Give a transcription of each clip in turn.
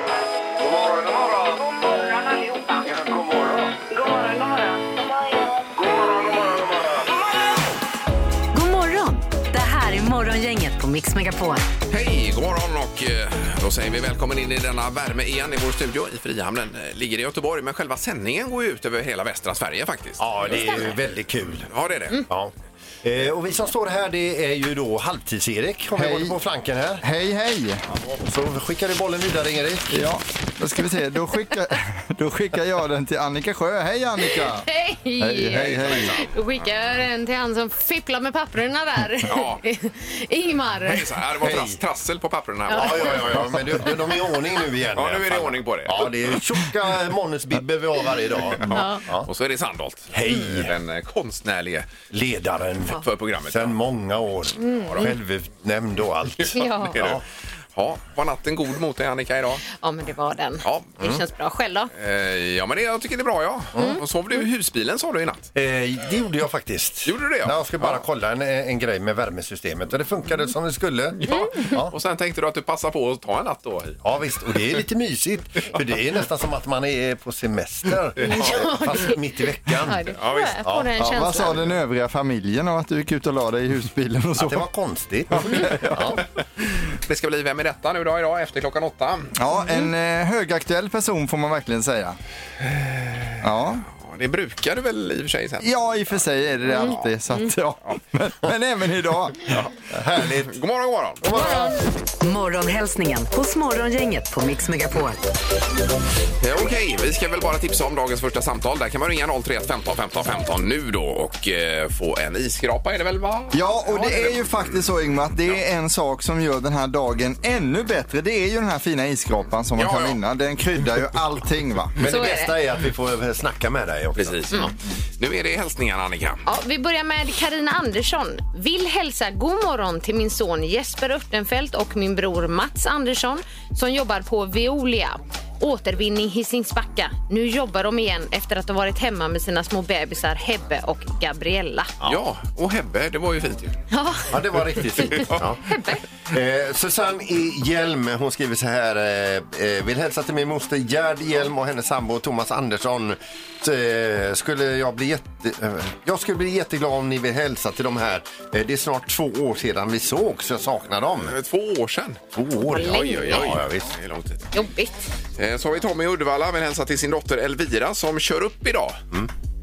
God morgon, god morgon. God morgon allihopa. Ja, god morgon. God morgon, god morgon. God morgon, god morgon, god morgon. God morgon! Det här är Morgongänget på Mix Megapol. Hej, god morgon och eh, då säger vi välkommen in i denna värme igen i vår studio i Frihamnen. Eh, Ligger i Göteborg men själva sändningen går ju ut över hela västra Sverige faktiskt. Ja, det är ju väldigt kul. Ja, det är det. Ja. Eh, och vi som står här det är ju då Halvtids-Erik, om vi Hej. håller på flanken här. Hej, hej! Så skickar du bollen vidare Erik. Ja, då ska vi se. Då skickar, då skickar jag den till Annika Sjö. Hej Annika! Hej! Hej, hej, hej. Då skickar jag den till han som fipplar med papperna där. Ja. Ingmar. Hejsan, det var trass, trassel på papperna här. Ja, ja, ja, ja. men du, de är i ordning nu igen. Ja, nu är det i ordning på det. Ja, det är tjocka månadsbibber vi har varje dag. Ja. Och så är det Sandholt. Hej. Den eh, konstnärlige Ledaren för programmet. sedan många år. Självutnämnd och allt. Ja. Du. Ja, var natten god mot dig Annika idag? ja, men det var den. Ja. Det känns bra. Själv då? Eh, ja, men det, jag tycker det är bra ja. Och sov du i husbilen sa du i natt? Eh, det gjorde jag faktiskt. Gjorde du det, ja? Jag ska bara Ja. kolla en, en grej med värmesystemet och det funkade som det skulle. Ja. Ja. Och sen tänkte du att du passar på att ta en natt då? Ja visst, och det är lite mysigt. För det är nästan som att man är på semester. Fast mitt i veckan. Ja, det Ja, visst. jag. den Ja, vad sa känslan. den övriga familjen om att du gick ut och la dig i husbilen och Att så? det var konstigt. Ja. Det ska bli Vem är detta nu då idag efter klockan åtta? Ja, en eh, högaktuell person får man verkligen säga. Ja, Ja, det brukar du väl i och för sig sen? ja i och för sig är det det alltid. Så att, ja. men, men även idag. Härligt. God morgon, god morgon. Morgonhälsningen hos Morgongänget på Mix Megapol. Eh, Okej, vi ska väl bara tipsa om dagens första samtal. Där kan man ringa 031 15 15 15 nu då och eh, få en isskrapa är det väl va? Ja, och det är ju faktiskt så Ingmar att det är en sak som gör den här dagen ännu bättre. Det är ju den här fina isskrapan som man Ja, kan ja. vinna. Den kryddar ju allting va. Men Så det är bästa är att vi får snacka med dig också. Precis. Nu är det hälsningar Annika. Ja, vi börjar med Karina Andersson. Vill hälsa god morgon till min son Jesper Örtenfelt och min bror Mats Andersson som jobbar på Veolia. Återvinning Hisingsbacka. Nu jobbar de igen efter att ha varit hemma med sina små bebisar Hebbe och Gabriella. Ja. och Hebbe, det var ju fint ju. Ja, Ja, det var riktigt fint. Ja. Hebbe. Eh, Susanne i Hjelm, hon skriver så här. Eh, eh, vill hälsa till min moster Gerd Hjelm och hennes sambo Thomas Andersson. Eh, skulle jag, bli jätte, eh, jag skulle bli jätteglad om ni vill hälsa till de här. Eh, det är snart två år sedan vi såg så jag saknar dem. Eh, Två år sedan. Två år? Oj, oj, oj. Ja, ja, visst. Det är lång tid. Jobbigt. Eh, Så har vi Tommy i Uddevalla, vill hälsa till sin dotter Elvira som kör upp idag.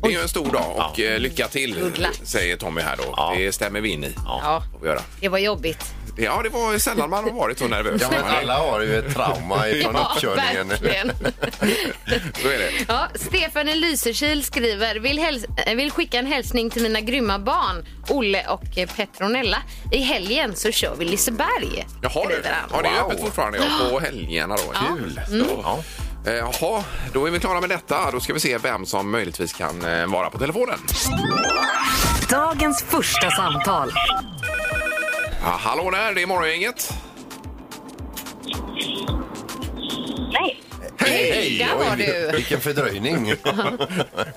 Det är ju en stor dag och eh, lycka till, säger Tommy här då. Det stämmer vi in i. Ja, Får vi göra. det var jobbigt. Ja, det var sällan man har varit så nervös. Ja, men alla har ju ett trauma ifrån Ja, uppkörningen. verkligen. Så är det. Ja, Stefan i Lysekil skriver vill, häls- eh, vill skicka en hälsning till mina grymma barn Olle och eh, Petronella. I helgen så kör vi Liseberg. Jaha, du. Ja, det är Wow. öppet fortfarande ja, på helgerna då. Kul. Ja. Eh, Jaha, då är vi klara med detta. Då ska vi se vem som möjligtvis kan vara på telefonen. Dagens första samtal. Ja, hallå där, det är Morgongänget. Nej. Hej, där var du. Vilken fördröjning.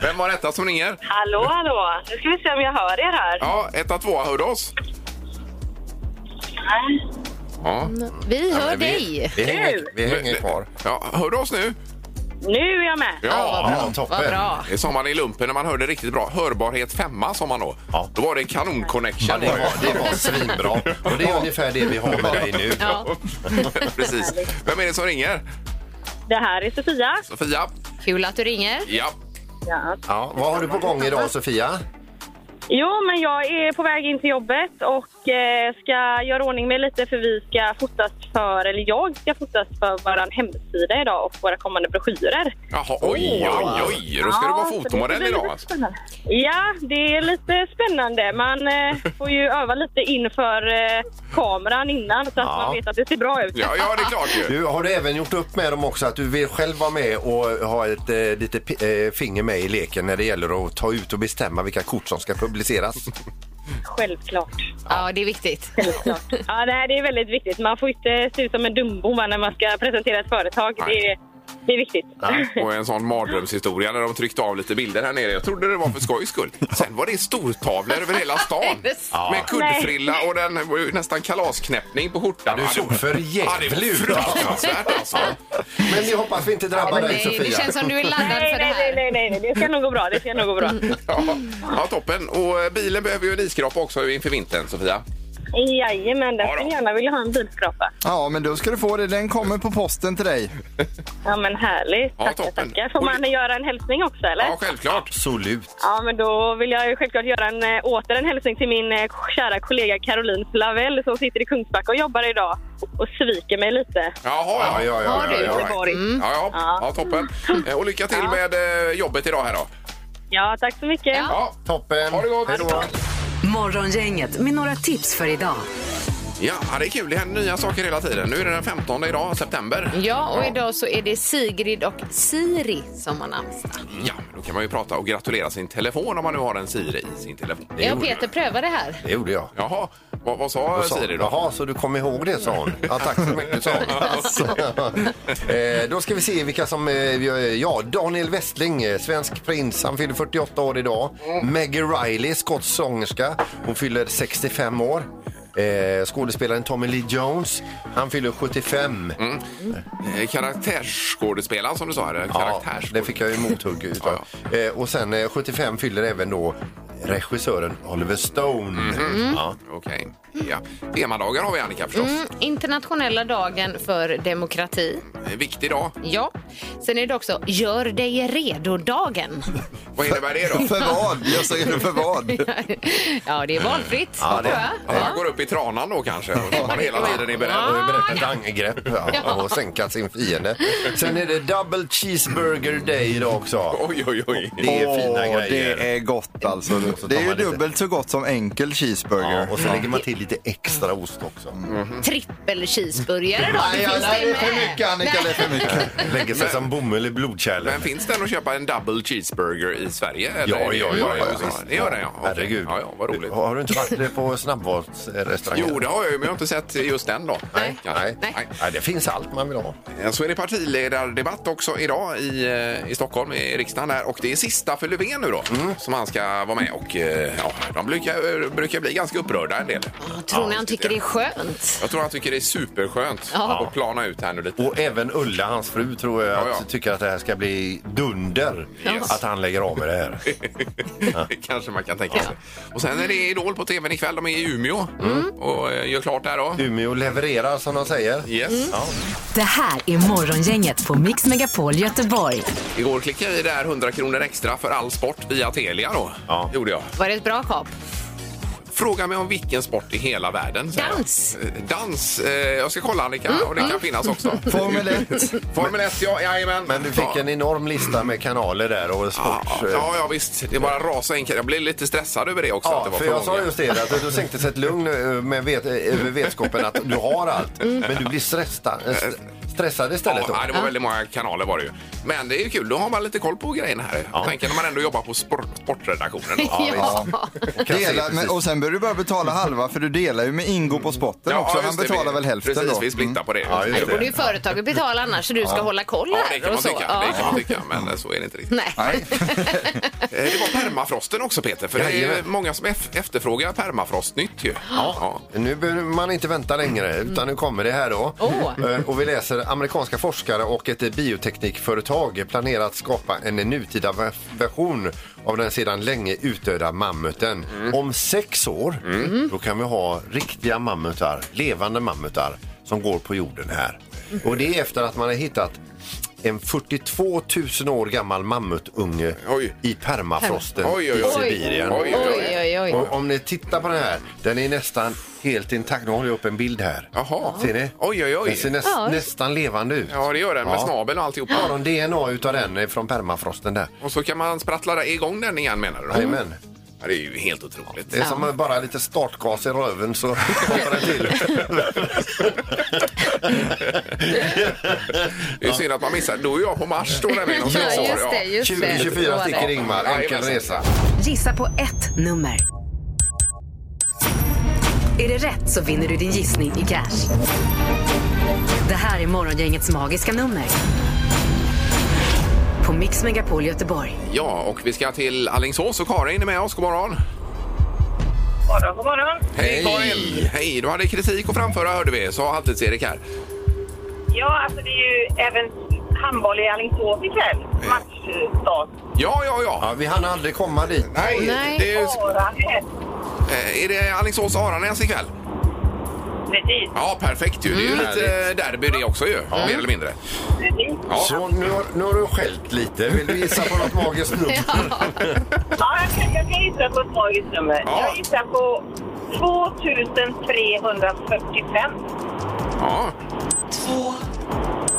Vem var detta som ringer? Hallå, hallå. Nu ska vi se om jag hör er här. Ja, etta, tvåa, hör du oss? Nej. Ja. Vi hör Men vi, dig. vi, hänger, vi hänger kvar. ja, hör du oss nu? Nu är jag med. Ja, Ja, bra. toppen. Vad bra. det sa man i lumpen när man hörde riktigt bra. Hörbarhet femma sa man då. Ja. Då var det kanon-connection. Ja, det, var, det var svinbra. Och det är ungefär det vi har med dig nu. Ja, Precis. Vem är det som ringer? Det här är Sofia. Sofia? kul att du ringer. Ja. Ja. Ja, vad har du på gång idag Sofia? Jo, men jag är på väg in till jobbet och eh, ska göra ordning mig lite för vi ska fotas för, eller jag ska fotas för vår hemsida idag och våra kommande broschyrer. Jaha, oj, oj, oj. Då ska du vara fotomodell idag. lite Alltså. Ja, det är lite spännande. Man eh, får ju öva lite inför eh, kameran innan så att Ja. man vet att det ser bra ut. Ja, ja, det är klart ju. Du, har du även gjort upp med dem också att du vill själv vara med och ha ett eh, litet pi- eh, finger med i leken när det gäller att ta ut och bestämma vilka kort som ska publiceras? Självklart. Ja, det är viktigt. Självklart. Ja, det, är väldigt viktigt. Man får inte se ut som en dumbo när man ska presentera ett företag. Det är, det är viktigt. Och en sån mardrömshistoria när de tryckte av lite bilder här nere. Jag trodde det var för skojs skull. Sen var det stortavlor över hela stan. Sant? Med kuddfrilla och den var ju nästan kalasknäppning på skjortan. Ja, du såg för Ja, jävlig ut. fruktansvärt alltså. Men vi hoppas vi inte drabbar dig Nej, det Sofia. känns som du är laddad Nej, för det nej, nej, här. nej, nej, nej, det ska nog gå bra. Det ska nog gå bra. Ja, ja, toppen. Och eh, bilen behöver ju en isskrapa också inför vintern, Sofia. Jajamän, den Ja då. skulle gärna vilja ha en bilskrapa. Ja, men då ska du få det. Den kommer på posten till dig. Ja, men härligt. Ja, tackar, toppen. tackar. Får Och man göra en hälsning också, eller? Ja, självklart. Absolut. Ja, men då vill jag ju självklart göra en, eh, åter en hälsning till min eh, kära kollega Caroline Flavell som sitter i Kungsbacka och jobbar idag och sviker mig lite. Jaha, Ja, ja, ja. Har ja, du? ja. Göteborg. Ja, ja, ja. Ja. toppen. Eh, Och lycka till med eh, jobbet idag här då. Ja, tack så mycket. Ja. Ja, Toppen. Ha det gott. Hej då. Morgongänget med några tips för idag ja, det är kul. Det händer nya saker hela tiden. Nu är det den 15 idag, september. Ja, och idag så är det Sigrid och Siri som har namnsdag. Ja, då kan man ju prata och gratulera sin telefon om man nu har en Siri i sin telefon. Ja, Peter prövar det här. Det gjorde jag. Jaha, vad, vad sa sa- Siri då? Jaha, så du kom ihåg det, sa hon. Ja, tack så mycket, sa hon. eh, då ska vi se vilka som... Eh, vi ja, Daniel Westling, eh, svensk prins. Han fyller 48 år idag. Maggie Riley, skotsk sångerska. Hon fyller 65 år. Eh, skådespelaren Tommy Lee Jones, han fyller 75. Eh, Karaktärsskådespelaren som du sa. Ja, det fick jag ju mothugg utav. Eh, och sen eh, 75 fyller även då regissören Oliver Stone. Ja. Okej. Ja. Temadagar har vi Annika förstås. Mm, internationella dagen för demokrati. En viktig dag. Ja. Sen är det också Gör dig redo-dagen. Vad innebär det då? För vad? Jag säger det för vad? ja, det är valfritt. Ja, det- jag. Ja. Man går upp i tranan då kanske och man hela tiden är beredd. Och är beredd för ett angrepp ja, och sänka sin fiende. Sen är det double cheeseburger day idag också. Oj, oj, oj. Det är fina Åh, grejer. Det är gott alltså. Så Det är ju lite- dubbelt så gott som enkel cheeseburger. Ja, och så lägger man till lite extra ost också. Trippel cheeseburgare då. Nej, ja, nej, det är för mycket Annika, det är för mycket. Lägger sig som bomull i blodkärlen. Men finns den att köpa en double cheeseburger i Sverige? eller? Ja, ja, ja, ja, ja. Det gör den ja. Herregud. Ja, ja, vad roligt. Har du inte varit på snabbmatsrestauranger? Jo, det har jag ju, men jag har inte sett just den då. Nej. Nej. Nej. Nej, det finns allt man vill ha. Så är det partiledardebatt också idag i, eh, i Stockholm, i riksdagen där. Och det är sista för Löfven nu då, Mm. som han ska vara med. Och eh, ja, de brukar, brukar bli ganska upprörda en del. Tror ni han tycker det är skönt? Jag tror han tycker det är superskönt Ja. att plana ut här nu lite. Och även Ulla, hans fru, tror jag Ja, ja. Att, tycker att det här ska bli dunder. Yes. Att han lägger av med det här. Kanske man kan tänka sig. Och sen är det Idol på tvn ikväll. De är i Umeå och eh, gör klart där då. Umeå levererar som de säger. Yes. Ja. Det här är Morgongänget på Mix Megapol Göteborg. Igår klickade jag i där 100 kronor extra för all sport via Telia då. Ja. Gjorde jag. Var det ett bra kap? Fråga mig om vilken sport i hela världen. säger jag. Dans. Eh, Dans. Eh, jag ska kolla Annika och det kan finnas också. Formel 1. Formel 1, ja, jajamän. Men du fick ja. en enorm lista med kanaler där och sport. Ja, ja, ja, visst. Det är bara rasa enkelt. Jag blev lite stressad över det också. Ja, att det var för för jag sa många. just det, att du sänkte sig ett lugn eh, med vet, över vetskapen att du har allt. Men du blir stressad, eh, st- stressad istället Ja, då. nej, det var väldigt många kanaler var det ju. Men det är ju kul, då har man lite koll på grejerna här. Ja. Tänker när man ändå jobbar på sport, sportredaktionen. Då. Ja. Dela, men, och sen börjar du bara betala halva för du delar ju med Ingo på spotten också. Han det. betalar Vi- väl hälften Precis, då? vi splittar på det. Ja, just Det borde ju företaget betala annars så du ska hålla koll Ja, här. det kan man tycka. Ja. Det kan man tycka, men eh, så är det inte riktigt. Nej. Nej. Eh, Det var permafrosten också Peter, för det är många som efterfrågar permafrostnytt ju. Ja. Nu behöver man inte vänta längre, utan nu kommer det här då. Eh, Och vi läser amerikanska forskare och ett bioteknikföretag planerar att skapa en nutida ver- version av den sedan länge utdöda mammuten. Om sex år, då kan vi ha riktiga mammutar, levande mammutar som går på jorden här. Och det är efter att man har hittat en 42 000 år gammal mammutunge Oj. i permafrosten Oj, oj, i oj. Sibirien. Oj, oj, Oj, oj, oj. Och om ni tittar på den här, den är nästan helt intakt. Nu håller jag upp en bild här. Jaha. Ser ni? Oj, oj, oj. Den ser näst, Ja. nästan levande ut. Ja, det gör den med Ja. snabel och alltihopa. Har de DNA utav den eh, från permafrosten där? Och så kan man sprattla igång den igen menar du? Jajamän. Ja, det är ju helt otroligt. Det är som bara lite startgas i röven så kommer den till. Det är synd att man missar. Då är jag på Mars då nämligen om sex Ja, år. just det. Just det. 2024 Så var sticker det. Ingmar, enkel jajamensan. resa. Gissa på ett nummer. Är det rätt så vinner du din gissning i cash. Det här är Morgongängets magiska nummer. På Mix Megapol Göteborg. Ja, och vi ska till Alingsås och Karin är med oss. God morgon. morgon, god morgon. Hej Karin! Hej! Du hade kritik att framföra hörde vi, sa Halvtids-Erik här. Ja, alltså det är ju även handboll i Alingsås ikväll. Matchstart. Ja, ja, ja. Ja, vi hann aldrig komma dit. Nej, Nej. Det är, ju, Bara ett. eh, är det Alingsås-Aranäs ikväll? Precis. Ja, perfekt ju. Det är ju lite derby det också ju, mer eller mindre. Precis. Ja. Så nu har, nu har du skällt lite. Vill du gissa på något magiskt nummer? Ja, jag kan, jag kan gissa på ett magiskt nummer. Ja. Jag gissar på 2345. Ja. två,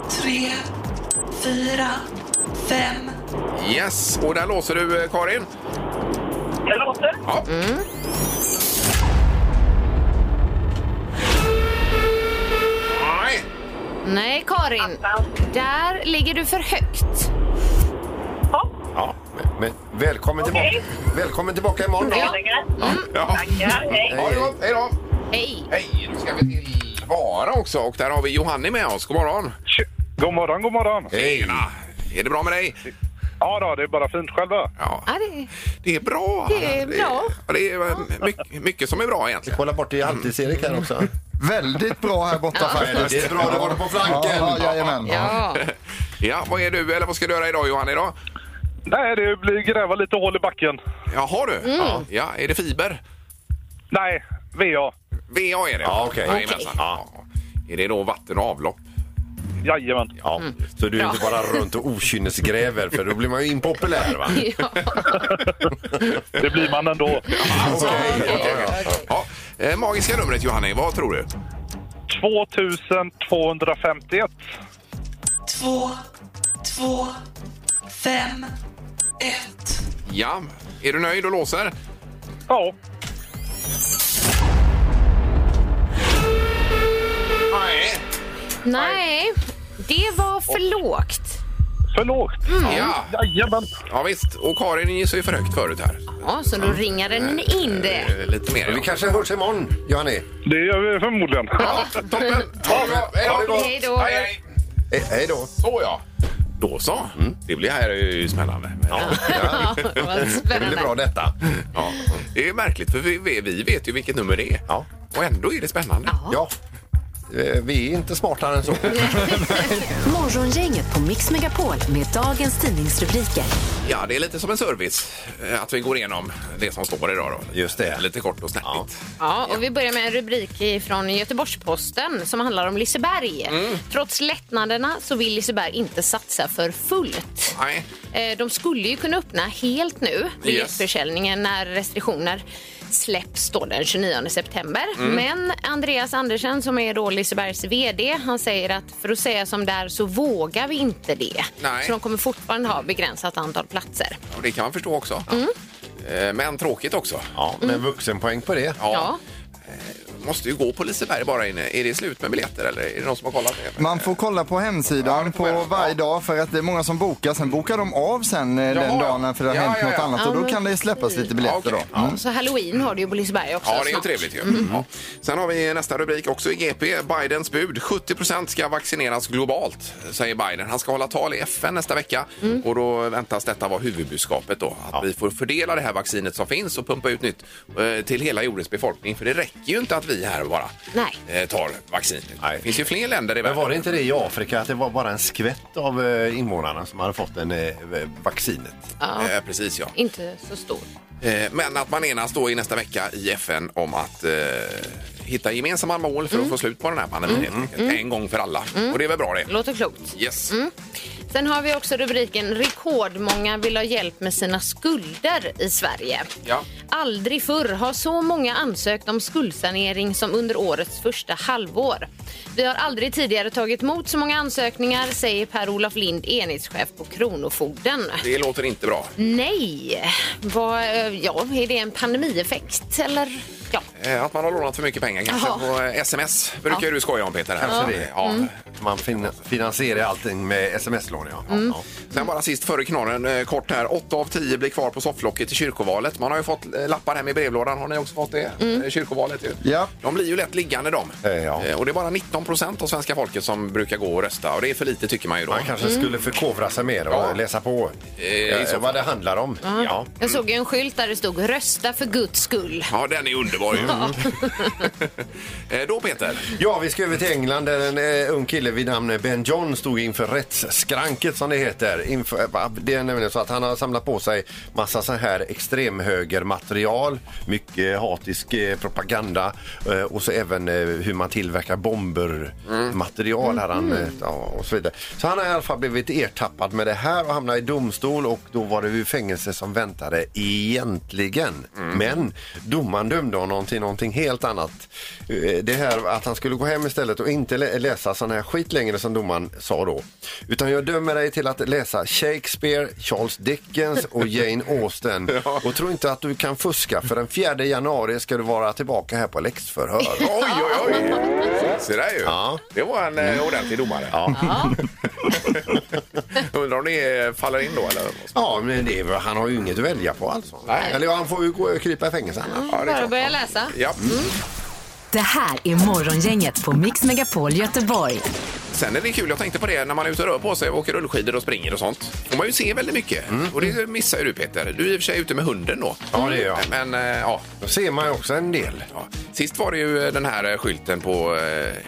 tre, fyra, fem. Yes, och där låser du eh, Karin. Jag låter. Ja. Nej, Karin. Där ligger du för högt. Ja, Ja, men, men välkommen, Okej. tillbaka. välkommen tillbaka imorgon då. jag lägger. Ja. Tackar. Hej. Ha det gott. Hej då. Hej. Hej, nu ska vi till Vara också och där har vi Johanni med oss. God morgon. God morgon, god morgon. Tjena. Är det bra med dig? Ja då, det är bara fint själva. Ja, Ja, det... det är bra. Det är bra. Ja, det är eh, mycket, mycket som är bra egentligen. Kolla bort i halvtids-Erik här också. Väldigt bra här borta faktiskt. Det är bra, det var det på flanken. Ja, jajamän. Ja. Ja, vad är du, eller vad ska du göra idag Johanni då? Nej, det blir gräva lite hål i backen. Jaha du. Ja. ja, är det fiber? Nej, VA. VA är det? Ja, okej. Jajamensan. Ja. Är det då vatten och avlopp? Jajamän. Ja, så du är inte bara runt och okynnesgräver för då blir man ju impopulär va? Ja. Det blir man ändå. Ja. Eh, magiska numret Johanni, vad tror du? 2251. Två, två, fem, ett. Ja, är du nöjd och låser? Ja, Nej. Nej, det var för lågt. för lågt. Ja. Jajamän. ja, visst. Och Karin gissade ju för högt förut här. Ja, så då ringer den in det. Eh, Lite mer. Vi Ja. kanske hörs imorgon, Johanni. Det gör vi förmodligen. Ja, toppen. Ha det bra. Hej då. Hej då. Hej, hej. Eh, hej då. Så ja. Då så. Det blir här är ju spännande. Ja. Ja, vad Det blir spännande. bra detta. Ja. Det är märkligt för vi, vi vi vet ju vilket nummer det är. Ja. Och ändå är det spännande. Ja. Eh, Vi är inte smartare än så. Morgongänget på Mix Megapol med dagens tidningsrubriker. Ja, det är lite som en service eh, att vi går igenom det som står idag då. Just det. Lite kort och snärtigt. Ja, och vi börjar med en rubrik från Göteborgs-Posten som handlar om Liseberg. Mm. Trots lättnaderna så vill Liseberg inte satsa för fullt. Nej. Eh, De skulle ju kunna öppna helt nu, Yes. biljettförsäljningen, när restriktioner släpps då den 29 september. Mm. Men Andreas Andersen som är då Lisebergs VD, han säger att för att säga som det är så vågar vi inte det. Nej. Så de kommer fortfarande ha begränsat antal platser. Och det kan man förstå också. Eh, Men tråkigt också. Ja, med vuxenpoäng på det. Ja. Måste ju gå på Liseberg bara inne. Är det slut med biljetter eller är det någon som har kollat det? Man får kolla på hemsidan Ja, på varje dag för att det är många som bokar. Sen bokar de av sen eh, den ja. dagen för det har Ja, hänt ja, något ja. annat och då kan det släppas lite biljetter Ja, okej. då. Mm. Så halloween har du ju på Liseberg också Ja, det är ju snart. trevligt ju. Ja. Sen har vi nästa rubrik också i GP. Bidens bud. 70% ska vaccineras globalt, säger Biden. Han ska hålla tal i FN nästa vecka och då väntas detta vara huvudbudskapet då. Att vi får fördela det här vaccinet som finns och pumpa ut nytt eh, till hela jordens befolkning. För det räcker ju inte att vi här bara Nej. eh, tar vaccinet. Det finns ju fler länder i Men världen. var det inte det i Afrika att det var bara en skvätt av eh, invånarna som hade fått en eh, vaccinet? Ja, Eh, precis, ja. inte så stor. Eh, Men att man enas då i nästa vecka i FN om att eh, hitta gemensamma mål för att få slut på den här pandemin helt enkelt. En gång för alla. Och det är väl bra det. Låter klokt. Yes. Sen har vi också rubriken Rekordmånga vill ha hjälp med sina skulder i Sverige. Ja. Aldrig förr har så många ansökt om skuldsanering som under årets första halvår. Vi har aldrig tidigare tagit emot så många ansökningar, säger Per-Olof Lind, enhetschef på Kronofogden. Det låter inte bra. Nej, vad, eh, ja, är det en pandemieffekt eller? Ja. Eh, Att man har lånat för mycket pengar kanske Jaha. på eh, sms brukar Ja. du skoja om Peter. Här. Kanske det. Ja. Man fin finansierar allting med sms-lån, ja. Mm. ja. Sen bara sist före knorren, eh, kort här. 8 av 10 blir kvar på sofflocket i kyrkovalet. Man har ju fått eh, lappar hem i brevlådan. Har ni också fått det? Eh, Kyrkovalet ju. Ja. De blir ju lätt liggande de. Eh, ja. Och det är bara 19 procent av svenska folket som brukar gå och rösta. Och det är för lite tycker man ju då. Man kanske skulle förkovra sig mer och Ja. läsa på Eh, vad det handlar om. Ja. Jag såg en skylt där det stod rösta för Guds skull. Ja, den är underbar ju. Eh, Då Peter. Ja, vi ska över till England där en ung kille vid namn Ben John stod inför rättsskranket som det heter. Inför, det är nämligen så att han har samlat på sig massa så här extremhögermaterial, mycket hatisk eh, propaganda eh, och så även eh, hur man tillverkar bomber, material här han, ja, och så vidare. Så han har i alla fall blivit ertappad med det här och hamnat i domstol och då var det ju fängelse som väntade egentligen. Men domaren dömde honom till någonting helt annat. Det här att han skulle gå hem istället och inte lä- läsa sån här skit längre som domaren sa då. Utan jag dömer dig till att läsa Shakespeare, Charles Dickens och Jane Austen. Och tro inte att du kan fuska för den 4 januari ska du vara tillbaka här på läxförhör. Oj, oj, oj. Se där ju. Ja. Det var en eh, ordentlig domare. Ja. Undrar om det faller in då eller? Ja, men det är, väl- han har ju inget att välja på alltså. Nej. Eller ja, han får ju gå och krypa i fängelse annars. Ja, det är Bara klart. börja läsa. Ja. Det här är Morgongänget på Mix Megapol Göteborg. Sen är det kul, jag tänkte på det när man är ute och rör på sig och åker rullskidor och springer och sånt. får man ju se väldigt mycket. Och det missar ju du Peter. Du är i och för sig ute med hunden då. Ja, det är jag. Men eh, ja, Då ser man ju också en del. Ja. Sist var det ju den här eh, skylten på eh,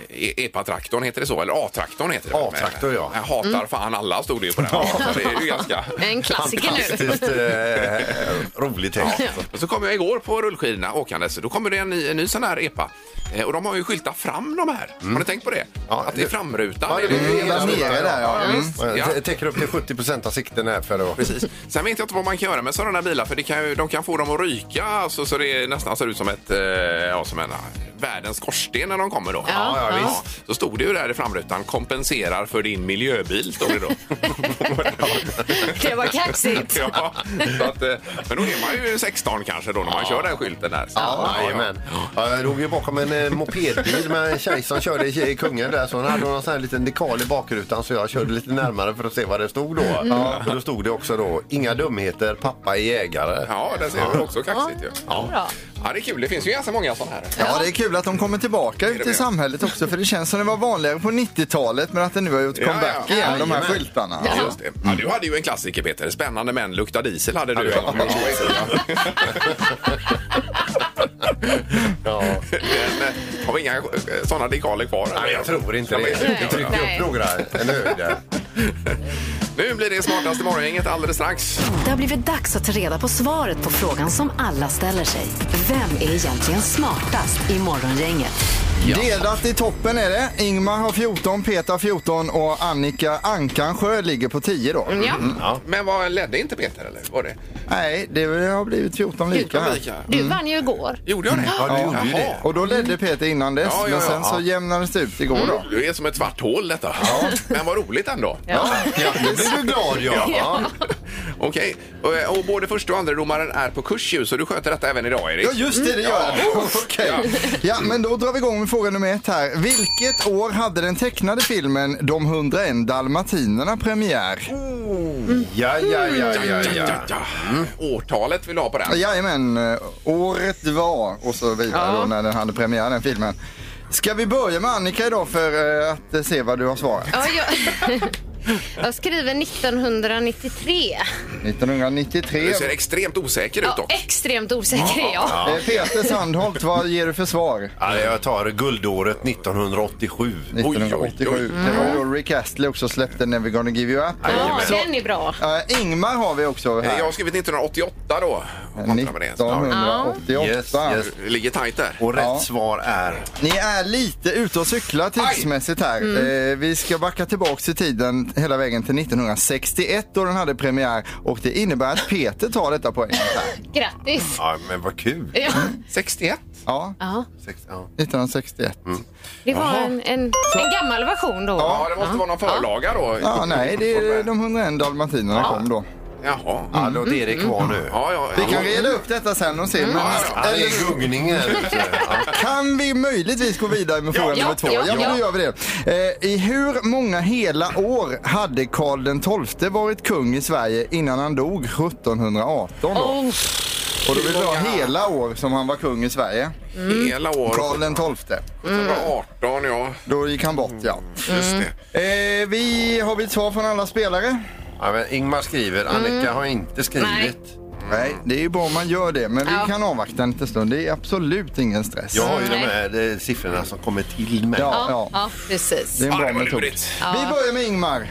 E- EPA-traktorn, heter det så? Eller A-traktorn heter det? A-traktor, ja. Jag hatar fan alla, stod det ju på den. Ja. Så det är ju ganska... En klassiker nu. Fantastiskt eh, rolig text. Och så kom jag igår på rullskidorna åkandes. Då kommer det en ny, en ny sån här EPA. Eh, Och de har ju skyltat fram de här. Har ni tänkt på det? Ja, att det är det- framrutan. Ja, det är ju hela nere där, ja. Mm. Ja. Det täcker upp till 70 procent av sikten här för att... Precis. Sen vet jag inte vad man kan göra med sådana bilar för det kan ju, de kan få dem att ryka alltså, så det nästan ser ut som ett, eh, ja, som en, världens skorsten när de kommer då. Ja, ja, visst. Så stod det ju där i framrutan, kompenserar för din miljöbil, stod det då. Det var kaxigt. ja, så att, eh, men då är man ju 16 kanske då när man kör den skylten där. Så, Ja, jajamän. Ja, jag låg ju bakom en eh, mopedbil med en tjej som körde i i Kungälv där så hon hade någon sån här liten dekal i bakrutan så jag körde lite närmare för att se vad det stod då. Och då stod det också då, inga dumheter, pappa är jägare. Ja, det ser ju också kaxigt ju. Bra. Ja, det är kul. Det finns ju ganska många sådana här. Ja, det är kul att de kommer tillbaka ut i samhället också för det känns som det var vanligare på 90-talet men att det nu har gjort Ja, comeback ja. igen, de här skyltarna. Ja, just det. Ja, du hade ju en klassiker Peter. Spännande män luktar diesel hade du. Ja, gång. Ja. Den, eh, har vi inga sådana dekaler kvar? Nej, jag tror inte det. vi- trycker upp några, eller hur? Nu blir det smartaste morgongänget alldeles strax. Det har blivit dags att ta reda på svaret på frågan som alla ställer sig. Vem är egentligen smartast i Morgongänget? Delat i toppen är det. Ingmar har 14, Peter har 14 och Annika Ankansjö ligger på 10 då. Ja. Men vad ledde inte Peter eller? Var det? Nej, det har blivit 14 lika här. Du vann ju igår. Gjorde jag det? Ja, du gjorde ju det. Och då ledde Peter innan dess, Ja, ja, men sen ja. så jämnades det ut igår då. Du är som ett svart hål detta. Men vad roligt ändå. Ja. Ja, nu blir du glad ja. ja. Okej. Och, och både första och andra domaren är på kurs ju, så du sköter detta även idag Erik? Ja, just det, det gör jag. Okej. Ja, men då drar vi igång med fråga nummer ett här. Vilket år hade den tecknade filmen De 101 dalmatinerna premiär? Ja, ja, ja, ja, ja. Ja. Årtalet vill du ha på den? Jajamän, året var och så vidare Ja. då när den hade premiär den filmen. Ska vi börja med Annika idag för eh, att eh, se vad du har svarat? Ja, jag, jag skriver 1993. 1993. Du ser extremt osäker ut Ja, dock. extremt osäker är jag. Eh, Peter Sandholt, vad ger du för svar? Ja, jag tar guldåret 1987. 1987. Det var då Rick Astley också släppte Never gonna give you up. Ja, Så, den är bra. eh, Ingmar har vi också här. Jag har skrivit 1988 då. Om man tar med det. Ja. 1988. Yes, yes. Det ligger tajt där. Och rätt Ja. svar är... Ni är lite ute och cyklar tidsmässigt här. Eh, vi ska backa tillbaks i tiden hela vägen till 1961 då den hade premiär och det innebär att Peter tar detta poäng. Här. Grattis. Ja, men vad kul. Ja, 61? Ja, ja. Sex, ja. 1961. det var en, en, en gammal version då. Ja, det måste vara någon förlaga då. Ja, nej, det är de 101 dalmatinerna kom då. Jaha. Ja, då är det kvar nu. Ja, ja, Vi kan reda upp detta sen och se. Men, Ja, det är gungningen. Ja. Kan vi möjligtvis gå vidare med fråga Ja, nummer två? ja, Ja, men ja. då gör vi det. Eh, I hur många hela år hade Karl den XII varit kung i Sverige innan han dog 1718? Då? Oh, Och då vill vi ha hela år som han var kung i Sverige. Hela år. Karl den XII. 18, ja. Då gick han bort, ja. Just det. Eh, vi har vi ett svar från alla spelare? Ja, men Ingmar skriver, Annika har inte skrivit. Nej, det är ju bra om man gör det, men Ja. vi kan avvakta en liten stund. Det är absolut ingen stress. Jag har ju de här eh, siffrorna som kommer till mig. Ja, Ja, ja. ja precis. Det är en Ja, bra det var metod. lurigt. Vi börjar med Ingmar.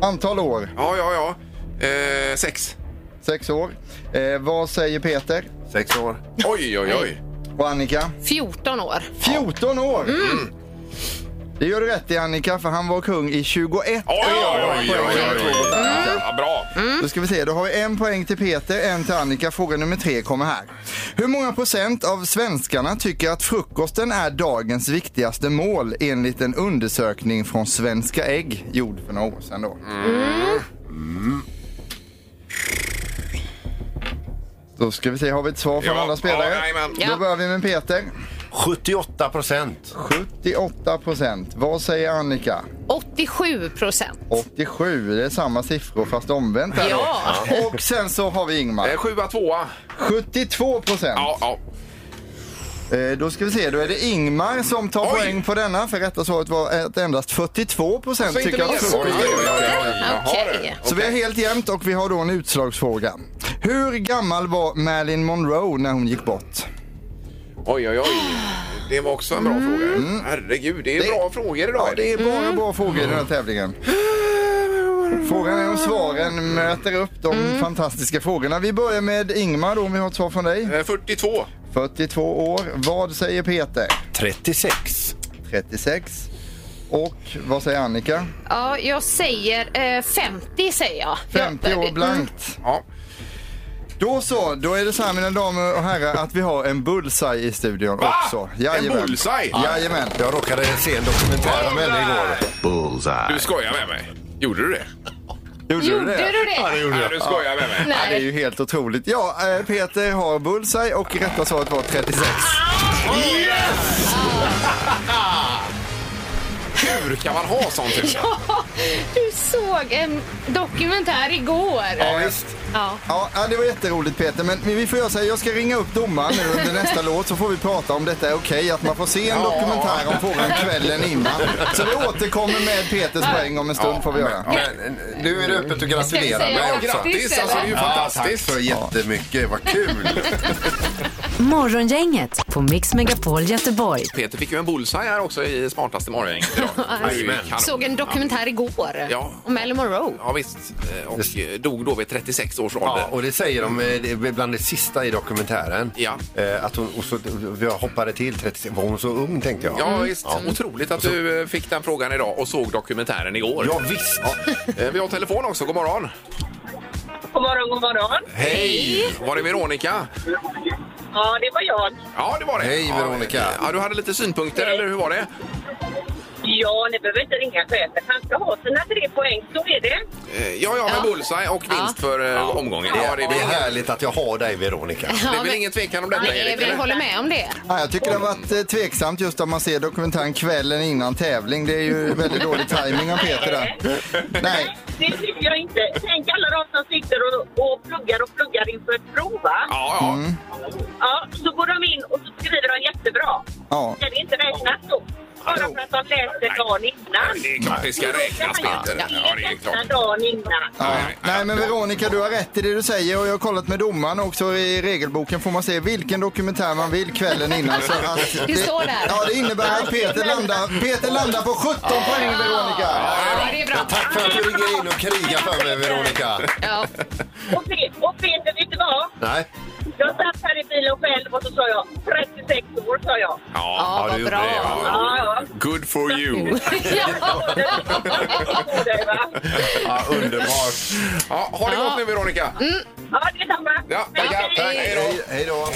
Antal år? Ja, ja, ja. Eh, sex. Sex år. Eh, vad säger Peter? Sex år. Oj, oj, oj. Och Annika? 14 år. 14 år! Mm. Det gör du rätt i Annika, för han var kung i 21 Oj, oj, oj, oj, oj, oj. Mm. Ja, bra. Då ska vi se, då har vi en poäng till Peter, en till Annika. Fråga nummer tre kommer här. Hur många procent av svenskarna tycker att frukosten är dagens viktigaste mål enligt en undersökning från Svenska Ägg gjord för några år sedan då? Mm. Då ska vi se, har vi ett svar från Ja, alla spelare? ja, jajamän. Ja. Då börjar vi med Peter. 78 procent. 78 procent. Vad säger Annika? 87 procent. 87, det är samma siffror fast omvänt här då. Ja. Och sen så har vi Ingmar. Eh, sjua, tvåa. 72 procent. Ja, ja. Eh, Då ska vi se, då är det Ingmar som tar Oj. poäng på denna. För rätta svaret var att endast 42 procent Så tycker att frukost Oj, oj, oj, oj. är Jaha, Okej. du. Så vi är helt jämnt och vi har då en utslagsfråga. Hur gammal var Marilyn Monroe när hon gick bort? Oj, oj, oj. Det var också en bra fråga. Herregud, det är Mm. Det- bra frågor idag. Ja, det är bara bra frågor i den här tävlingen. Frågan är om svaren möter upp de fantastiska frågorna. Vi börjar med Ingmar då, om vi har ett svar från dig. Eh, 42. 42 år. Vad säger Peter? 36. 36. Och vad säger Annika? Ja, jag säger eh, 50 säger jag. 50 Jag- år blankt. Ja. Då så, då är det så här mina damer och herrar att vi har en bullseye i studion Va? också. En bullseye? Jajamän. Jag råkade se en dokumentär om henne igår. Du skojar med mig. Gjorde du det? Gjorde, Gjorde du det? du det? Nej, du skojar med mig. Ja, det är Nej. ju helt otroligt. Ja, eh, Peter har bullseye och rätta svaret var 36. Hur kan man ha sånt? Ja, du såg en dokumentär igår. Ja, visst. Ja. Ja, det var jätteroligt Peter, men vi får göra så här, jag ska ringa upp domaren nu under nästa låt så får vi prata om detta är okej, att man får se en dokumentär om frågan kvällen innan. Så vi återkommer med Peters poäng om en stund får vi göra. Men nu är det öppet att gratulera mig också. grattis, alltså det är ju Ja, tack fantastiskt. så jättemycket, vad kul. Morgongänget på Mix Megapol Göteborg. Peter fick ju en bullseye här också i smartaste morgongänget idag. Såg en dokumentär igår Ja. om Marilyn Monroe. Ja visst, Eh, och dog då vid 36 års ålder. Ja, och det säger de eh, det är bland det sista i dokumentären. Ja. Eh, Att hon, och så, jag hoppade till 36, var hon så ung tänkte jag. Ja, visst. Otroligt att du eh, fick den frågan idag och såg dokumentären igår. Ja, visst. Eh, Vi har telefon också. God morgon. God morgon, god morgon. Hej! Var det Veronica? Ja, det var jag. Ja, det var det. Hej, Veronica. Ja, du hade lite synpunkter, eller hur var det? Ja, ni behöver inte ringa chefen. Han ska ha sina tre poäng, så är det. Eh, Ja, ja, med Ja. bullseye och vinst för eh, omgången. Det, Ja, det är det är härligt att jag har dig Veronica. det är väl men- ingen tvekan om detta, Nej, Erik? vi eller? håller med om det. Ja, jag tycker det har varit eh, tveksamt just om man ser dokumentären kvällen innan tävling. Det är ju väldigt dålig timing av Peter där. Nej, Det tycker jag inte. Tänk alla de som sitter och, och pluggar och pluggar inför ett prov, va? Ja, ja. Ja, så går de in och så skriver de jättebra. Ja. Ska det inte räknas då? Bara för att de läser dagen innan. Det är klart det ska räknas, Peter. Ja, det är klart. dagen innan. Ja. Nej men Veronica, du har rätt i det du säger och jag har kollat med domaren också i regelboken får man se vilken dokumentär man vill kvällen innan. Så att Det står där. Ja, det innebär att Peter landar, Peter landar på 17 poäng Veronica. Ja, det är bra. Tack för att du ringer in och krigar för mig Veronica. Ja. Och Peter, vet du vad? Nej. Jag satt här i bilen själv och så sa jag 36 år, sa jag. Ja, Ja, du vad gjorde bra. det, ja. Ja, ja. good for you. Ja. Underbart. Ja, ha det gott nu, Veronica. Ja, detsamma. Ja, tackar. Tack. Hej då. Hej, hej då.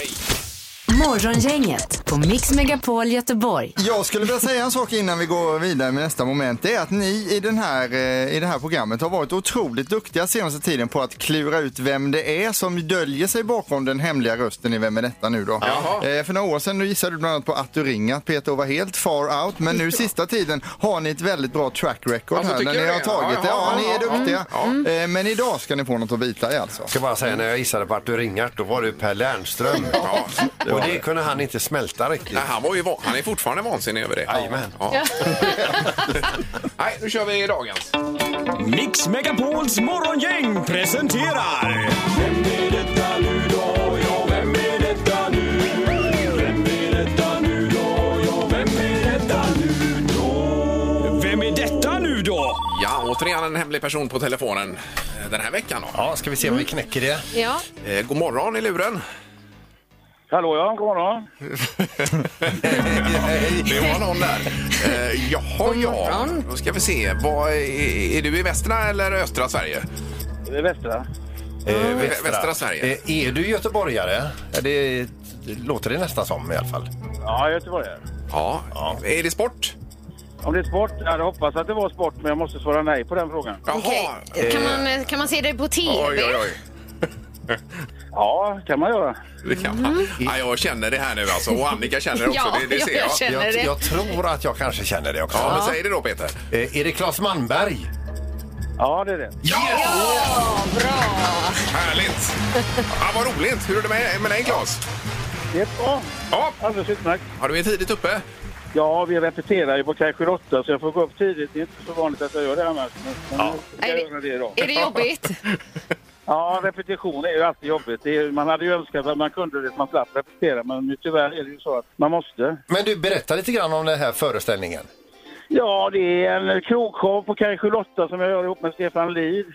Morgongänget på Mix Megapol Göteborg. Jag skulle vilja säga en sak innan vi går vidare med nästa moment. Det är att ni i, den här, eh, i det här programmet har varit otroligt duktiga senaste tiden på att klura ut vem det är som döljer sig bakom den hemliga rösten i Vem är detta nu då? Jaha. Eh, för några år sedan gissade du bland annat på att du ringat Peter och var helt far out. Men nu sista tiden har ni ett väldigt bra track record Alltså, här när ni du har tagit Ja, det. Ja, ni är duktiga. Eh, men idag ska ni få något att bita i alltså. Jag ska bara säga när jag gissade på Artur Ringart då var det Per Lernström. Ja. Och det det kunde han inte smälta riktigt. Nej, han, var ju, va- han är fortfarande vansinnig över det. Jajamän. Ja. Nej, nu kör vi dagens. Mix Megapols morgongäng presenterar... Vem är detta nu då? Ja, vem är detta nu? Vem är detta nu då? Ja, vem är detta nu då? Vem är detta nu då? Ja, återigen en hemlig person på telefonen eh, den här veckan. Då. Ja, ska vi se om vi knäcker det. Ja. Eh, god morgon i luren. Hallå ja, god morgon. Det var någon där. Eh, jaha, ja. Då ska vi se. Vad, är, är du i västra eller östra Sverige? Det är Västra. Eh, västra Sverige. Eh, är du göteborgare? Ja, det, det låter det nästan som i alla fall. Ja, Göteborg. Ja. Är det sport? Om det är sport, jag hade hoppats att det var sport, men jag måste svara nej på den frågan. Jaha. Okej. Kan, man, kan man se det på TV? Oj, oj, oj. Ja, kan man göra. Det kan man. Ja, jag känner det här nu alltså. Och Annika känner det också. Ja, det, det ser jag jag. känner Jag, det. jag tror att jag kanske känner det också. Ja, men säg det då Peter. Eh, är det Claes Malmberg? Ja, det är det. Ja! Bra! Härligt! Ja, vad roligt. Hur är det med, med dig Claes? Det är bra. Ja. Alldeles utmärkt. Har du är tidigt uppe? Ja, vi repeterar ju på kanske åtta så jag får gå upp tidigt. Det är inte så vanligt att jag gör det annars. Men, men nu ska Är jag det- göra det idag. Är det jobbigt? Ja, repetition är ju alltid jobbigt. Det är, man hade ju önskat att man kunde det, man slapp repetera. Men nu tyvärr är det ju så att man måste. Men du, berätta lite grann om den här föreställningen. Ja, det är en krogshow på kanske Lotta som jag gör ihop med Stefan Lid.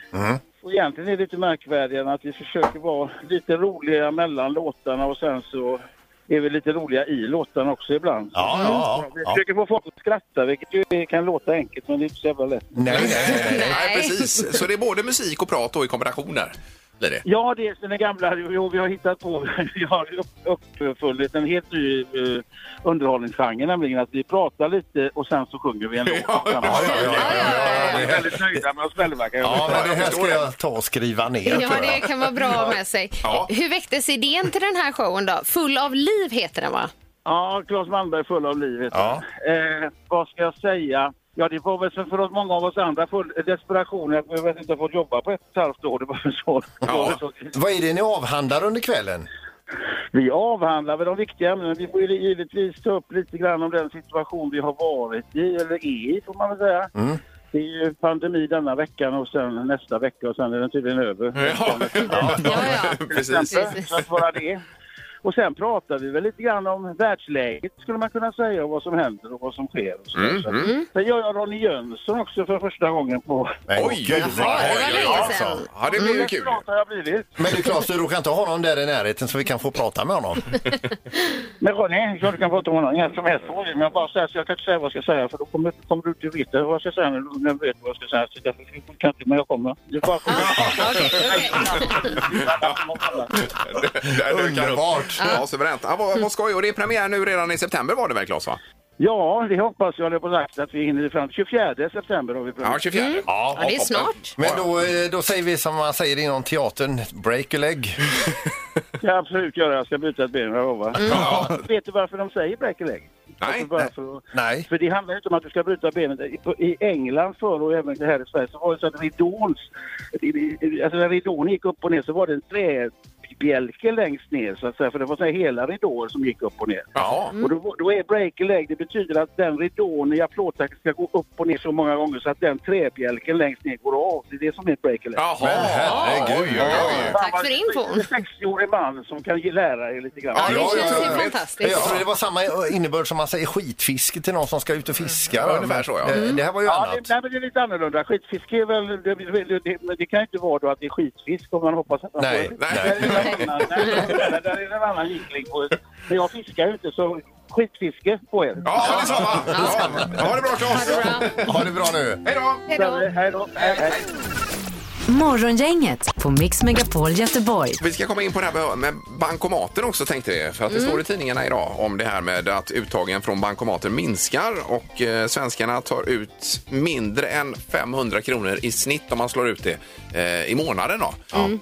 Och egentligen är det lite märkvärdigare att vi försöker vara lite roliga mellan låtarna och sen så är vi lite roliga i låtarna också ibland. Ja, ja, Vi ja. försöker få folk att skratta, vilket ju kan låta enkelt men det är inte så jävla lätt. Nej, nej, nej. nej. Nej, precis. Så det är både musik och prat då i kombination Blir det. Ja, det är den gamla, jo, vi har hittat på, vi har upp, uppfunnit en helt ny uh, underhållningsgenre, nämligen att vi pratar lite och sen så sjunger vi en låt. Ja, ja, Ja, ja, ja, ja, Vi är väldigt nöjda med oss själva kan jag Ja, men det här ska jag ta och skriva ner. Ja, det kan vara bra med sig. Ja. Hur väcktes idén till den här showen då? Full av liv heter den va? Ja, Claes Malmberg full av livet. Ja. Eh, vad ska jag säga? Ja, det var väl som för många av oss andra full desperation. Jag vet inte, jag har fått jobba på ett och ett halvt år. Det var så. Så. Vad är det ni avhandlar under kvällen? Vi avhandlar väl de viktiga ämnena. Vi får ju givetvis ta upp lite grann om den situation vi har varit i, eller är i får man väl säga. Mm. Det är ju pandemi denna veckan och sen nästa vecka och sen är den tydligen över. Ja, Ja, ja. precis. Så att vara det. Och sen pratar vi väl lite grann om världsläget skulle man kunna säga och vad som händer och vad som sker. Och så. Mm, Så att- Sen gör jag Ronny Jönsson också för första gången på... Men Oj, gud, vad det härligt, alltså. Ja, det blir ju kul. Har jag blivit. Men du Claes, du råkar inte ha någon där i närheten så vi kan få prata med honom? Men Ronny, klart du kan prata om honom. Inga som helst. Men jag bara säger så jag kan inte säga vad jag ska säga för då kommer, kommer du inte veta vad jag ska säga när du när vet vad jag ska säga. Så därför kan inte, men jag kommer. Du bara upp. Underbart. Ja, suveränt. Ja, vad, vad skoj. Och det är premiär nu redan i september var det väl Claes? Va? Ja, det hoppas jag på sagt att vi hinner fram. 24 september har vi Ja, 24. Ja, Ja, det är snart. Men då, eh, då säger vi som man säger inom teatern, break a leg. ska jag absolut göra. Jag ska byta ett ben, jag lovar. Ja. Vet du varför de säger break a leg? Nej. Alltså bara för, att- Nej. för det handlar inte om att du ska bryta benet. I- England förr och även här i Sverige så var det så att ridåns, alltså när ridån gick upp och ner så var det en träbjälke längst ner så att säga. För det var så här hela ridåer som gick upp och ner. Jaha. Och då, då är break leg, det betyder att den ridån i applådtaket ska gå upp och ner så många gånger så att den träbjälken längst ner går av. Det är det som är break leg. Jaha. Men herregud. Tack för infon. En 60-årig man som kan ge- lära er lite grann. Ja, det känns ja, ju fantastiskt. Jag tror det var samma innebörd som man säger skitfiske till någon som ska ut och fiska. Ja, ungefär så, ja. Eh, Det här var ju Ja, annat. det, nej, men det är lite annorlunda. Skitfiske är väl... Det, det, det, men det kan inte vara då att det är skitfisk om man hoppas att man Nej, får nej. Där är en annan, där, där är en annan vinkling på det. Men jag fiskar ju inte så skitfiske på er. Ja, detsamma. Ja. Ha det bra Claes. Ha det bra nu. Hej då. Hej då. Hej då. Hej, hej. Morgongänget på Mix Megapol Göteborg. Vi ska komma in på det här med bankomaten också tänkte vi. För att det står i tidningarna idag om det här med att uttagen från bankomaten minskar och eh, svenskarna tar ut mindre än 500 kronor i snitt om man slår ut det eh, i månaden. Då.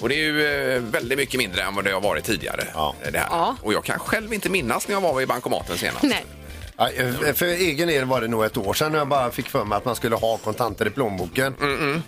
Och det är ju eh, väldigt mycket mindre än vad det har varit tidigare. Ja. eh, Det här. Ja. Och jag kan själv inte minnas när jag var vid bankomaten senast. Nej. Ja, För egen del var det nog ett år sedan när jag bara fick för mig att man skulle ha kontanter i plånboken.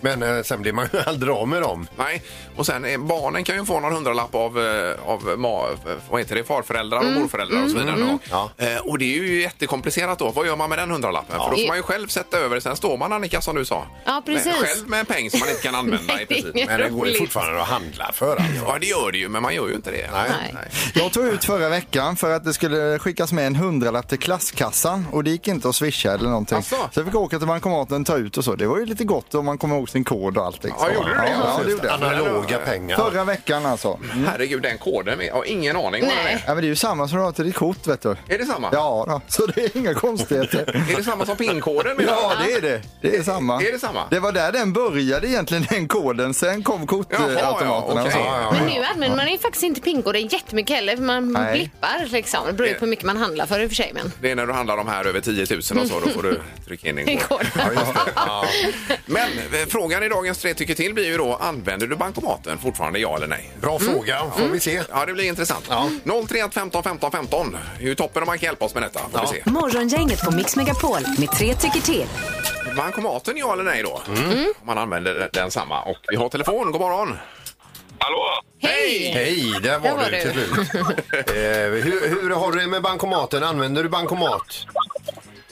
Men eh, sen blir man ju aldrig av med dem. Nej, och sen eh, barnen kan ju få någon hundralapp av, eh, av ma, vad heter det, farföräldrar och morföräldrar och så vidare. Då. Ja. Och det är ju jättekomplicerat då. Vad gör man med den hundralappen? För då får man ju själv sätta över. Sen står man Annika som du sa. Ja, precis. Med, själv med en peng som man inte kan använda i princip. Men det går ju fortfarande att handla för. Alltså. Ja, det gör det ju, men man gör ju inte det. Nej. Jag tog ut förra veckan för att det skulle skickas med en hundralapp till klasskassan och det gick inte att swisha eller någonting. Asså? Så jag fick åka till bankomaten och ta ut och så. Det var ju lite gott om man kommer ihåg sin kod och allt. Liksom. Ja, gjorde du det? Ja, det gjorde jag. Analoga pengar. Förra veckan alltså. Herregud, den koden. Jag har ingen aning vad den Nej. är. Ja, men det är ju samma som du har till ditt kort vet du. Är det samma? Ja, då. så det är inga konstigheter. Är det samma som pinkoden? Ja, det är det. Det är samma. Är det samma? Det var där den började egentligen, den koden. Sen kom kortautomaterna ja, så. okej. Men nu använder man ju faktiskt inte pinkoden jättemycket heller för man blippar liksom. Det beror ju på hur mycket man handlar för i och för sig. Men... När du handlar om här över 10 000 och så, då får du trycka in din En kod. kod. Ja, just det. Ja. Men eh, frågan i dagens tre tycker till blir ju då, använder du bankomaten fortfarande, ja eller nej? Bra fråga, får vi se. Ja, det blir intressant. Ja. 031 15 15 15. Det är ju toppen om man kan hjälpa oss med detta. Får vi se. Morgongänget på Mix Megapol med tre tycker till. Bankomaten, ja eller nej då? Om man använder den samma. Och vi har telefon, god morgon. Hallå? Hej! Hej, där var, Där var du du. till slut. eh, hur, hur har du det med bankomaten? Använder du bankomat?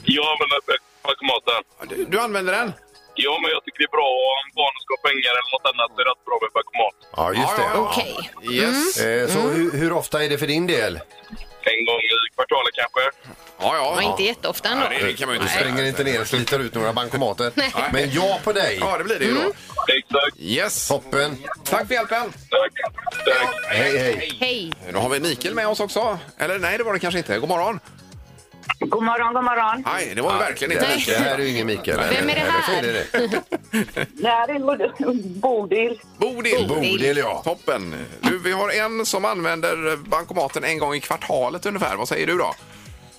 Jag använder bankomaten. Du, du använder den? Ja, men jag tycker det är bra om barnen ska ha pengar eller något annat så är det rätt bra med bankomat. Ja, just det. Okej. Yes. Eh, så hur, hur ofta är det för din del? En gång i kvartalet kanske. Ja, ja. Ja, inte jätteofta ändå. Ja, det kan man ju Du inte säga. springer inte ner och sliter ut några bankomater. Men ja på dig. Ja, det blir det ju då. Exakt. Yes. Toppen. Tack för hjälpen. Tack. Tack. Hej, hej. Hej! Nu har vi Mikael med oss också. Eller nej, det var det kanske inte. God morgon. God morgon, god morgon. Nej, det var det verkligen inte. Nej. Det här är ju ingen Mikael. Vem är det Eller här? det det. Det här är Bod- Bodil. Bodil. Bodil, ja. Toppen. Du, vi har en som använder bankomaten en gång i kvartalet ungefär. Vad säger du då?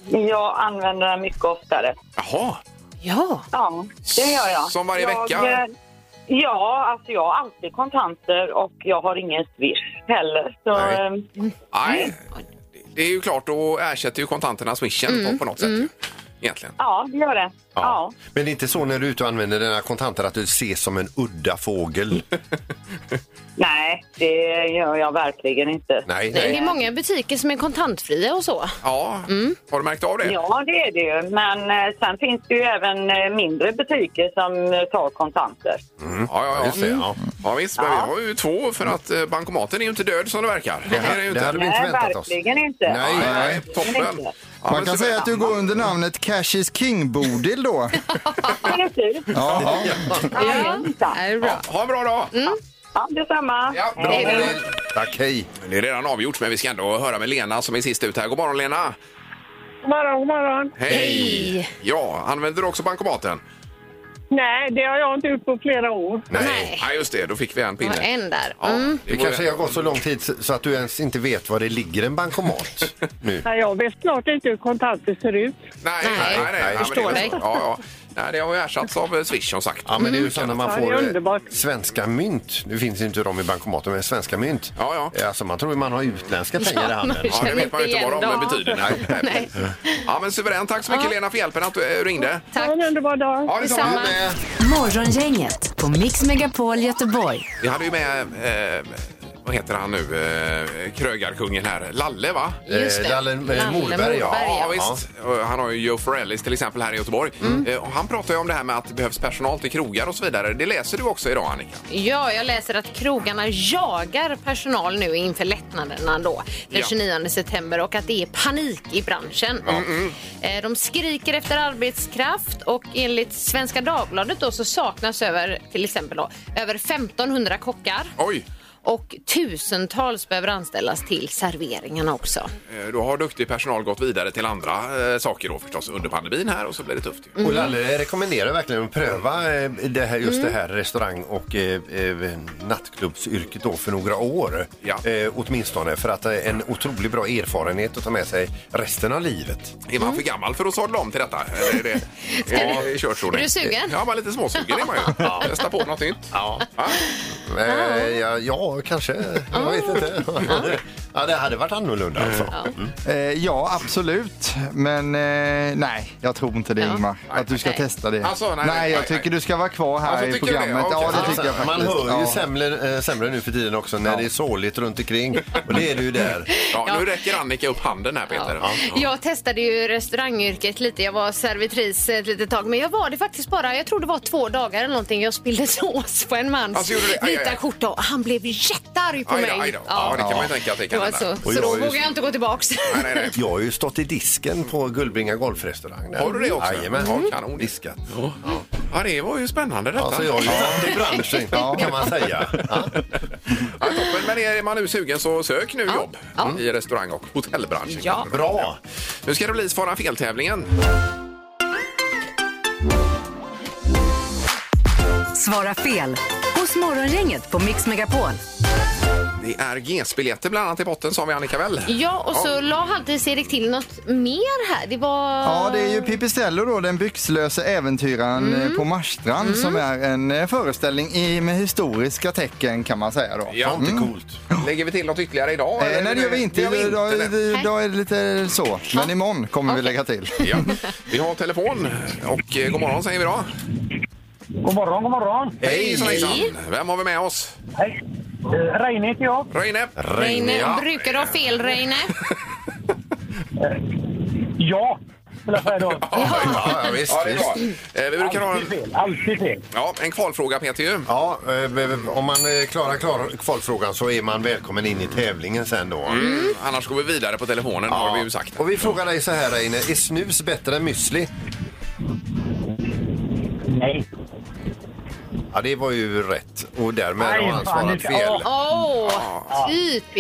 Jag använder den mycket oftare. Jaha. Ja, Ja, det gör jag. Som varje jag, vecka? eh, Ja, alltså jag har alltid kontanter och jag har ingen Swish heller. Så, Nej. eh, Nej. Det är ju klart, då ersätter ju kontanterna swishen på, på något sätt. ju. Egentligen. ja, det gör det. Ja. Men det är inte så när du är ute och använder dina kontanter att du ses som en udda fågel? Nej, det gör jag verkligen inte. Nej, Nej, det är nej. många butiker som är kontantfria och så. Ja, har du märkt av det? Ja, det är det ju. Men eh, sen finns det ju även eh, mindre butiker som eh, tar kontanter. Ja, ja, ja. Just det, ja. Ja, visst, men vi har ju två för att eh, bankomaten är ju inte död som det verkar. Det är det ju det inte. hade vi inte Nej, väntat oss. verkligen inte. Nej, Nej, toppen. inte. Ja, Man kan säga att du går under namnet Cash is King-Bodil då. Precis. Ja, Jajamensan. Det är bra. Ha en bra dag! Ja, detsamma. Ja, bra. Bodil. Tack, hej. Det är redan avgjort, men vi ska ändå höra med Lena som är sist ut här. God morgon Lena! God morgon, god morgon. Hej! Ja, använder du också bankomaten? Nej, det har jag inte gjort på flera år. Nej. Nej, just det. Då fick vi en Det var pinne. en där. Ja, Mm. Det var- kanske har gått så lång tid så att du ens inte vet var det ligger en bankomat nu. Nej, jag vet klart inte hur kontanter ser ut. Nej, nej, Nej, nej. nej, jag Ja, men förstår det är dig. så. Ja, ja. Nej, det har ju ersatts av eh, Swish som sagt. Ja, men det är ju så när man Ja, får det är eh, underbart. svenska mynt. Nu finns inte de i bankomaten, men svenska mynt. Ja, ja. Alltså man tror ju man har utländska pengar i handen. Ja, det vet man ju inte vad de betyder. Nej. Nej. Ja, men suverän. Tack så mycket Lena för hjälpen att du eh, ringde. Tack. Ha en underbar dag. Ja, detsamma. Detsamma. Morgongänget på Mix Megapol Göteborg. Vi hade ju med, eh, vad heter han nu, eh, krögarkungen här, Lalle va? Just det. Eh, Lalle, eh, Lalle Morberg, ja. Ja, ja. visst. Och Han har ju Joe Forellis till exempel här i Göteborg. Eh, och Han pratar ju om det här med att det behövs personal till krogar och så vidare. Det läser du också idag Annika. Ja, jag läser att krogarna jagar personal nu inför lättnaderna då, den Ja. 29 september och att det är panik i branschen. Eh, De skriker efter arbetskraft och enligt Svenska Dagbladet då så saknas över till exempel då, över 1500 kockar Oj, och tusentals behöver anställas till serveringarna också. eh, då har duktig personal gått vidare till andra eh, saker då förstås under pandemin här och så blir det tufft. ju. Och Lalle rekommenderar verkligen att pröva eh, det här, just Mm. det här restaurang och eh, eh, nattklubbsyrket då för några år. Ja. Eh, åtminstone för att det är en otroligt bra erfarenhet att ta med sig resten av livet. Är man för gammal för att sadla om till detta? Eller är det, är det kört så Är du sugen? Ja, man är lite småsugen är man ju. Testa på något nytt. Ja. Ja. Eh, ja, ja, Ja, kanske. Jag vet inte. Ja, det hade varit annorlunda alltså. Mm. Eh, ja, absolut. Men eh, nej, jag tror inte det Ja. Ingmar. Att du ska Nej. testa det. Alltså, nej, nej, jag nej, tycker nej. du ska vara kvar här Alltså, i tycker du det? programmet. Okej. Ja, det tycker jag faktiskt. Man hör ju ja. sämre, eh, sämre nu för tiden också när Ja. det är såligt runt omkring. Och det är det ju där. Ja, nu räcker Annika upp handen här Peter. Ja. Jag testade ju restaurangyrket lite. Jag var servitris ett litet tag. Men jag var det faktiskt bara, jag tror det var två dagar eller någonting. Jag spillde sås på en mans Alltså, gjorde du det? Aj, aj, vita aj. skjorta och han blev jättearg på Aj då, mig. aj då. Ja, det kan man ju tänka att det kan var hända. så Och så jag då ju- vågar jag inte gå tillbaks. Nej, nej, nej. Jag har ju stått i disken på Gullbringa golfrestaurang. där. Har du det också? Jajamän. Ja, kanon. Diskat. Ja, det var ju spännande detta. Alltså jag har ju varit i branschen kan man säga. Ja. Ja, toppen. Men är man nu sugen så sök nu jobb i restaurang och hotellbranschen. Ja. Bra! Nu ska det bli Svara fel-tävlingen. Svara fel hos Morgongänget på Mix Megapol. Det är GS-biljetter bland annat i botten sa vi Annika väl? Ja, och så la Halvtids-Erik till något mer här. Det var... Ja, det är ju Pipistrello då, den byxlöse äventyraren Mm. eh, på Marstrand som är en eh, föreställning i, med historiska tecken kan man säga då. Ja, Inte coolt. Lägger vi till något ytterligare idag? Eh, eller? nej, det gör vi inte. Gör vi inte, Idag, idag är det lite så. Men imorgon kommer vi lägga till. Ja. Vi har telefon och eh, god morgon säger vi då. God morgon, god morgon. Hej hejsan. Vem har vi med oss? Hej. Eh, Reine heter jag. Reine. Reine, Ja. brukar du ha fel Reine? Ja, skulle jag säga då. Ja, ja, visst, ja, det är bra. Eh, Vi brukar ha Alltid fel. Alltid fel. ja, en kvalfråga Peter ju. Ja, eh, om man eh, klarar, klarar kvalfrågan så är man välkommen in i tävlingen sen då. Mm. Annars går vi vidare på telefonen har vi ju sagt. Och vi frågar dig så här Reine, är snus bättre än müsli? Nej. Ja, det var ju rätt. Och därmed Nej, har han svarat fel. Åh, typiskt.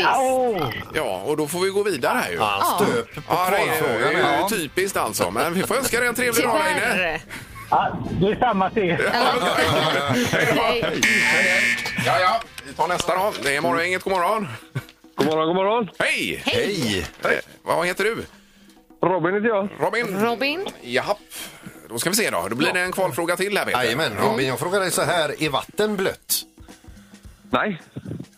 Ja, och då får vi gå vidare här ju. Ja, Han stöp på Ja, det är kvalfrågan. ju här. typiskt alltså. Men vi får önska dig en trevlig dag. Tyvärr. Ja, det är samma till er. Nej. Ja, ja. Vi tar nästa då. Det är Morgongänget. God morgon. God morgon, god morgon. Hej! Hej! Hej. Vad heter du? Robin heter jag. Robin? Robin? Jaha. Då ska vi se då. Då blir det en kvalfråga till här Peter. Jajamän, Robin, jag frågar dig så här, är vatten blött? Nej.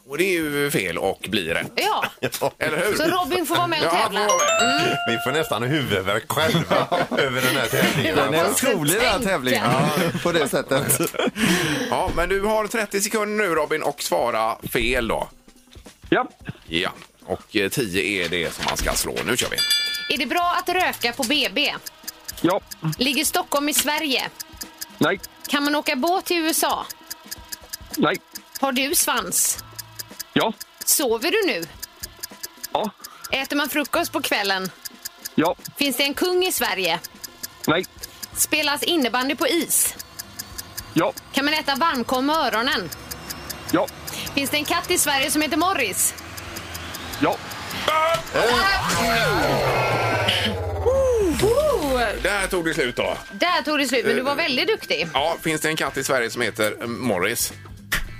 Och det är ju fel och blir rätt. Ja, Eller hur? så Robin får vara med och Ja, tävla. får vara med. Vi får nästan huvudvärk själva över den här tävlingen. Den är otrolig den här tävlingen. Ja, på det sättet. Ja, men du har 30 sekunder nu Robin och svara fel då. Ja. Ja. Och eh, 10 är det som man ska slå. Nu kör vi. Är det bra att röka på BB? Ja. Ligger Stockholm i Sverige? Nej. Kan man åka båt till USA? Nej. Har du svans? Ja. Sover du nu? Ja. Äter man frukost på kvällen? Ja. Finns det en kung i Sverige? Nej. Spelas innebandy på is? Ja. Kan man äta varmkorv med öronen? Ja. Finns det en katt i Sverige som heter Morris? Ja. Oh, Där tog det slut då. där tog det slut, men du var väldigt duktig. Ja, finns det en katt i Sverige som heter eh, Morris?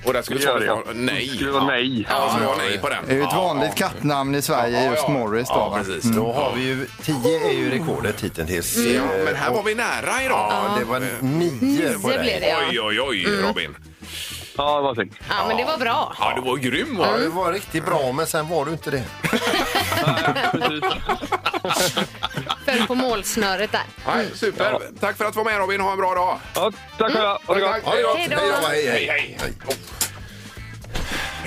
Och där skulle svaret ja. vara nej. Det var nej. Ja, så det var nej på den. Det är ju ett Ja, vanligt ja. kattnamn i Sverige, Ja, just ja. Morris. Då, Ja, va? precis. Då har vi ju, 10 är ju rekordet hittills. Ja, Eh, men här var vi nära idag. Ja, det var 9 på Nio blev dig. det, ja. Oj, oj, oj, Robin. Ja, det var snyggt. Ja, men det var bra. Ja, du var grym va? Ja, det var riktigt bra, men sen var du inte det. Föll på målsnöret där. Nej, super. Tack för att du var med Robin. Ha en bra dag. Ja, tack du ha. Ha det gott. Ja, gott. Hej då. Hej då, hej, Hej.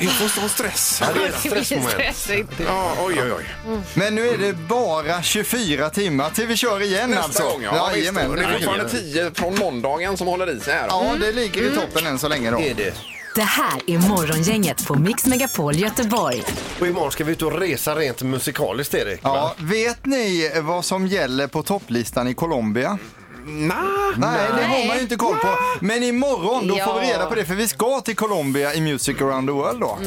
Jag får sån stress. Ja, det är ett stressmoment. stressigt. Ja, oj, oj, oj. Men nu är det bara 24 timmar till vi kör igen Nästa alltså. gång, ja. visst. Jajamän. Och det är fortfarande 10 från måndagen som håller i sig här. Ja, det ligger i toppen än så länge då. Är det. Det här är Morgongänget på Mix Megapol Göteborg. Och imorgon ska vi ut och resa rent musikaliskt, Erik. Ja, vet ni vad som gäller på topplistan i Colombia? Nej. Nej, det har man ju inte koll på. Men imorgon då får vi reda på det för vi ska till Colombia i Music around the world då.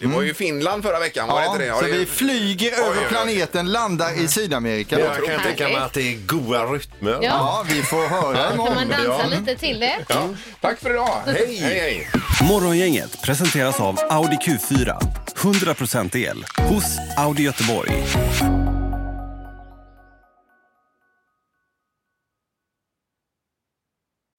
Det var ju Finland förra veckan, var det inte det? så det... vi flyger oj, över oj. planeten, landar i Sydamerika. Då. Jag kan tänka mig att det är goa rytmer. Ja. Ja, vi får höra Kan imorgon. man dansa Ja. lite till det? Ja. Tack för idag. Hej. hej, hej. Morgongänget presenteras av Audi Q4. 100% el hos Audi Göteborg.